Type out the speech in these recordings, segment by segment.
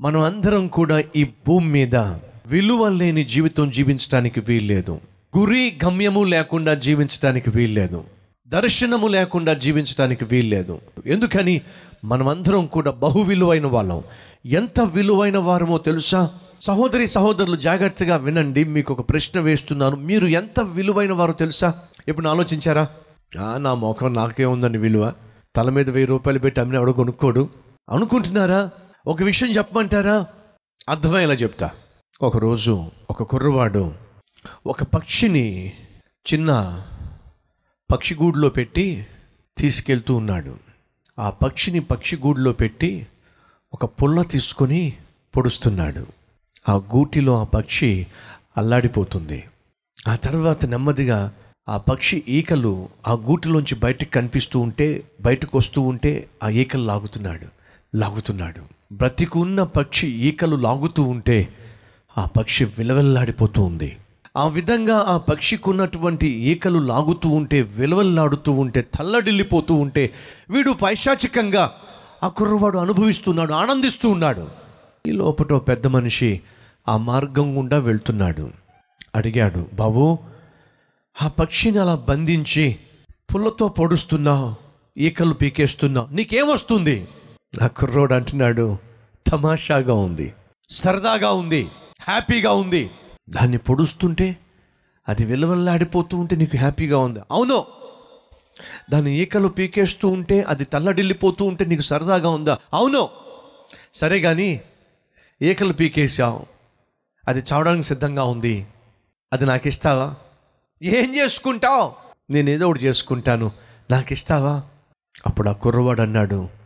మనం అందరం కూడా ఈ భూమి మీద విలువ లేని జీవితం జీవించడానికి వీల్లేదు. గురి గమ్యము లేకుండా జీవించడానికి వీల్లేదు. దర్శనము లేకుండా జీవించడానికి వీల్లేదు. ఎందుకని? మనమందరం కూడా బహు విలువైన వాళ్ళం. ఎంత విలువైన వారమో తెలుసా? సహోదరి సహోదరులు జాగ్రత్తగా వినండి మీకు ఒక ప్రశ్న వేస్తున్నాను. మీరు ఎంత విలువైన వారో తెలుసా? ఇప్పుడు ఆలోచించారా? నా ముఖం నాకే ఉందని విలువ. తల మీద వెయ్యి రూపాయలు పెట్టి అమ్మిన ఎవడో కొనుక్కోడు. అనుకుంటున్నారా? ఒక విషయం చెప్పమంటారా? అర్థమయ్యేలా చెప్తా. ఒకరోజు ఒక కుర్రవాడు ఒక పక్షిని చిన్న పక్షిగూడులో పెట్టి తీసుకెళ్తూ ఉన్నాడు. ఆ పక్షిని పక్షిగూడులో పెట్టి ఒక పుల్ల తీసుకొని పొడుస్తున్నాడు. ఆ గూటిలో ఆ పక్షి అల్లాడిపోతుంది. ఆ తర్వాత నెమ్మదిగా ఆ పక్షి ఈకలు ఆ గూటిలోంచి బయటకు కనిపిస్తూ ఉంటే బయటకు వస్తూ ఉంటే ఆ ఈకలు లాగుతున్నాడు లాగుతున్నాడు. బ్రతికున్న పక్షి ఈకలు లాగుతూ ఉంటే ఆ పక్షి విలవెల్లాడిపోతూ ఉంది. ఆ విధంగా ఆ పక్షికున్నటువంటి ఈకలు లాగుతూ ఉంటే విలవల్లాడుతూ ఉంటే తల్లడిల్లిపోతూ ఉంటే వీడు పైశాచికంగా ఆ కుర్రవాడు అనుభవిస్తున్నాడు ఆనందిస్తూ ఉన్నాడు. ఈ లోపట పెద్ద మనిషి ఆ మార్గం గుండా వెళ్తున్నాడు. అడిగాడు బాబు ఆ పక్షిని అలా బంధించి పుల్లతో పొడుస్తున్నావు ఈకలు పీకేస్తున్నావు నీకేం ఆ కుర్రోడు అంటున్నాడు తమాషాగా ఉంది. సరదాగా ఉంది. హ్యాపీగా ఉంది. దాన్ని పొడుస్తుంటే అది విలవల్లాడిపోతూ ఉంటే నీకు హ్యాపీగా ఉంది? అవును. దాని ఈకలు పీకేస్తూ ఉంటే అది తల్లడిల్లిపోతూ ఉంటే నీకు సరదాగా ఉందా? అవును. సరే కానీ ఈకలు పీకేసావు అది చావడానికి సిద్ధంగా ఉంది. అది నాకు ఇస్తావా ఏం చేసుకుంటావు? నేను ఏదో ఒకటి చేసుకుంటాను. నాకు ఇస్తావా అప్పుడు ఆ కుర్రవాడు అన్నాడు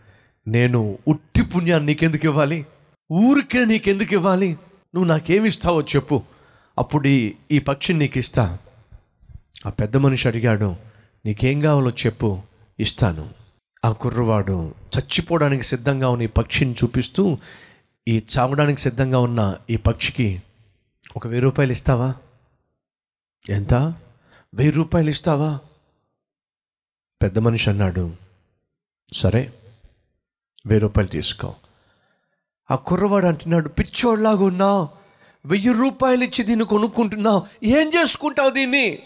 నేను ఉట్టి పుణ్యాన్ని నీకెందుకు ఇవ్వాలి? ఊరికే నీకెందుకు ఇవ్వాలి? నువ్వు నాకేమి ఇస్తావో చెప్పు. అప్పుడు ఈ ఈ పక్షిని నీకు ఇస్తా ఆ పెద్ద మనిషి అడిగాడు నీకేం కావాలో చెప్పు ఇస్తాను. ఆ కుర్రవాడు చచ్చిపోవడానికి సిద్ధంగా ఉన్న ఈ పక్షిని చూపిస్తూ ఈ చావడానికి సిద్ధంగా ఉన్న ఈ పక్షికి ఒక వెయ్యి రూపాయలు ఇస్తావా? ఎంత? వెయ్యి రూపాయలు ఇస్తావా? పెద్ద మనిషి అన్నాడు సరే. వెయ్యి రూపాయలు తీసుకో. ఆ కుర్రవాడు అంటున్నాడు పిచ్చోడ్లాగా ఉన్నావు. వెయ్యి రూపాయలు ఇచ్చి దీన్ని కొనుక్కుంటున్నావు. ఏం చేసుకుంటావు దీన్ని?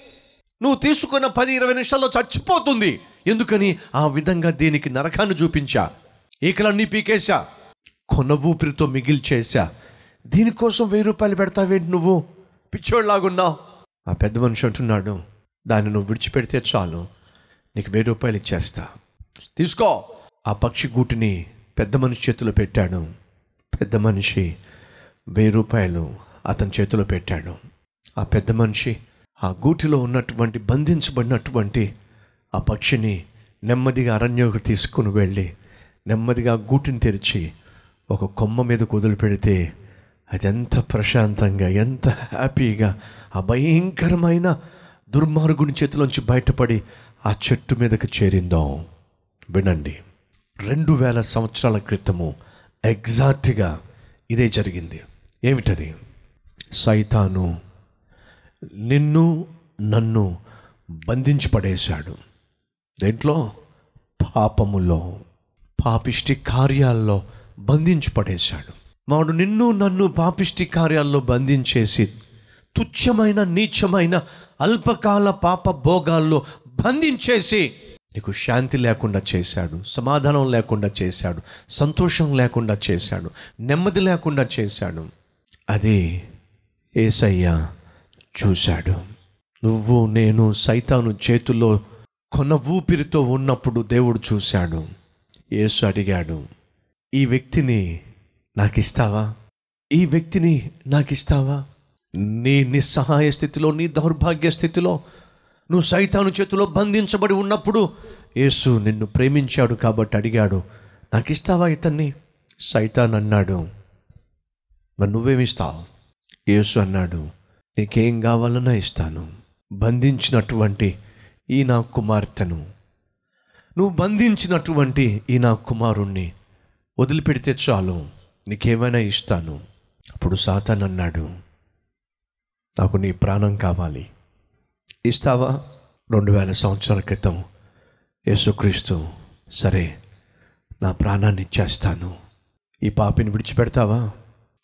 నువ్వు తీసుకున్న పది ఇరవై నిమిషాల్లో చచ్చిపోతుంది. ఎందుకని? ఆ విధంగా దీనికి నరకాన్ని చూపించా. ఈకలన్నీ పీకేశా. కొన ఊపిరితో మిగిల్చేశా. దీనికోసం వెయ్యి రూపాయలు పెడతావేంటి నువ్వు? పిచ్చోడ్లాగున్నావు ఆ పెద్ద మనిషి అంటున్నాడు దాన్ని నువ్వు విడిచిపెడితే చాలు. నీకు వెయ్యి రూపాయలు ఇచ్చేస్తా. తీసుకో. ఆ పక్షి గూటిని పెద్ద మనిషి చేతిలో పెట్టాడు. పెద్ద మనిషి వెయ్యి రూపాయలు అతని చేతిలో పెట్టాడు. ఆ పెద్ద మనిషి ఆ గూటిలో ఉన్నటువంటి బంధించబడినటువంటి ఆ పక్షిని నెమ్మదిగా అరణ్యోకి తీసుకుని వెళ్ళి నెమ్మదిగా ఆ గూటిని తెరిచి ఒక కొమ్మ మీద కుదులు పెడితే అది ఎంత ప్రశాంతంగా ఎంత హ్యాపీగా ఆ భయంకరమైన దుర్మార్గుని చేతిలోంచి బయటపడి ఆ చెట్టు మీదకి చేరిందాం. వినండి. రెండు వేల సంవత్సరాల క్రితము ఎగ్జాక్ట్గా ఇదే జరిగింది. ఏమిటది? సైతాను నిన్ను నన్ను బంధించి పడేశాడు. దేంట్లో? పాపములో పాపిష్టి కార్యాల్లో బంధించి పడేశాడు. వాడు నిన్ను నన్ను పాపిష్టి కార్యాల్లో బంధించేసి తుచ్చమైన నీచమైన అల్పకాల పాప భోగాల్లో బంధించేసి నీకు శాంతి లేకుండా చేశాడు సమాధానం లేకుండా చేశాడు సంతోషం లేకుండా చేశాడు నెమ్మది లేకుండా చేశాడు. అది ఏసయ్య చూశాడు. నువ్వు నేను సైతాను చేతుల్లో కొన ఊపిరితో ఉన్నప్పుడు దేవుడు చూశాడు. యేసు అడిగాడు ఈ వ్యక్తిని నాకు ఇస్తావా ఈ వ్యక్తిని నాకు ఇస్తావా నీ నిస్సహాయ స్థితిలో నీ దౌర్భాగ్య స్థితిలో నువ్వు సైతాను చేతిలో బంధించబడి ఉన్నప్పుడు యేసు నిన్ను ప్రేమించాడు కాబట్టి అడిగాడు నాకు ఇస్తావా ఇతన్ని? సైతాన్ అన్నాడు మరి నువ్వేమిస్తావు? యేసు అన్నాడు నీకేం కావాలన్నా ఇస్తాను. బంధించినటువంటి ఈ నా కుమార్తెను. నువ్వు బంధించినటువంటి ఈ నా కుమారుణ్ణి వదిలిపెడితే చాలు నీకేమైనా ఇస్తాను. అప్పుడు సాతాన్ అన్నాడు నాకు నీ ప్రాణం కావాలి. ఇస్తావా? రెండు వేల సంవత్సరాల క్రితం యేసుక్రీస్తు సరే నా ప్రాణాన్ని ఇచ్చేస్తాను. ఈ పాపిని విడిచిపెడతావా?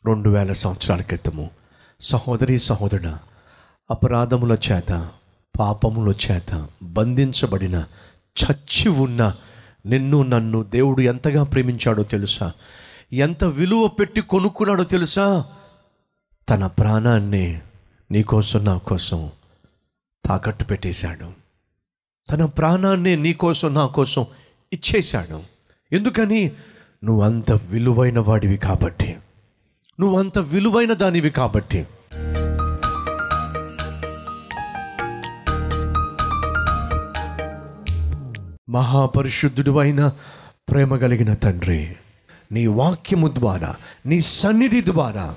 రెండు వేల సంవత్సరాల క్రితము సహోదరి సహోదరుడ అపరాధముల చేత పాపముల చేత బంధించబడిన చచ్చి ఉన్న నిన్ను నన్ను దేవుడు ఎంతగా ప్రేమించాడో తెలుసా? ఎంత విలువ పెట్టి కొనుక్కున్నాడో తెలుసా? తన ప్రాణాన్ని నీకోసం నా కోసం తాకట్టు పెట్టేశాడు. తన ప్రాణాన్ని నీకోసం నా కోసం ఇచ్చేశాడు. ఎందుకని? నువ్వంత విలువైన వాడివి కాబట్టి. నువ్వంత విలువైన దానివి కాబట్టి. మహాపరిశుద్ధుడు అయిన ప్రేమ కలిగిన తండ్రి నీ వాక్యము ద్వారా నీ సన్నిధి ద్వారా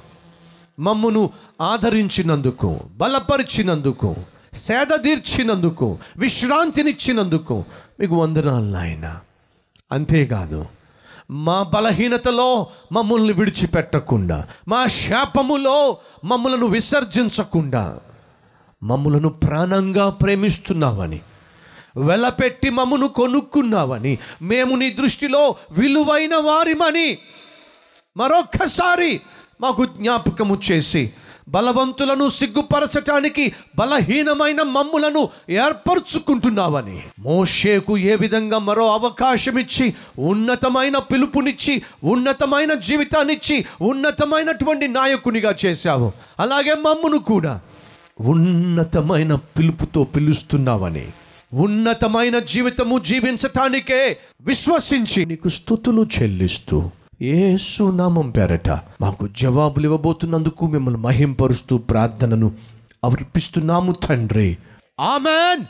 మమ్మను ఆదరించినందుకు బలపరిచినందుకు సేద తీర్చినందుకు విశ్రాంతినిచ్చినందుకు మీకు వందనాలు నాయన. అంతేకాదు మా బలహీనతలో మమ్మల్ని విడిచిపెట్టకుండా మా శాపములో మమ్మలను విసర్జించకుండా మమ్మలను ప్రాణంగా ప్రేమిస్తున్నావని వెలపెట్టి మమ్మను కొనుక్కున్నావని మేము నీ దృష్టిలో విలువైన వారిమని మరొక్కసారి మాకు జ్ఞాపకము చేసి బలవంతులను సిగ్గుపరచటానికి బలహీనమైన మమ్ములను ఏర్పరచుకుంటున్నావని. మోషేకు ఏ విధంగా మరో అవకాశం ఇచ్చి ఉన్నతమైన పిలుపునిచ్చి ఉన్నతమైన జీవితాన్నిచ్చి ఉన్నతమైనటువంటి నాయకునిగా చేశావు? అలాగే మమ్మును కూడా. ఉన్నతమైన పిలుపుతో పిలుస్తున్నావని ఉన్నతమైన జీవితము జీవించటానికే విశ్వసించి నీకు స్థుతులు చెల్లిస్తూ ఏసు నామం పేరట మాకు జవాబులు ఇవ్వబోతున్నందుకు మిమ్మల్ని మహింపరుస్తూ ప్రార్థనను అర్పిస్తున్నాము తండ్రి. ఆమెన్.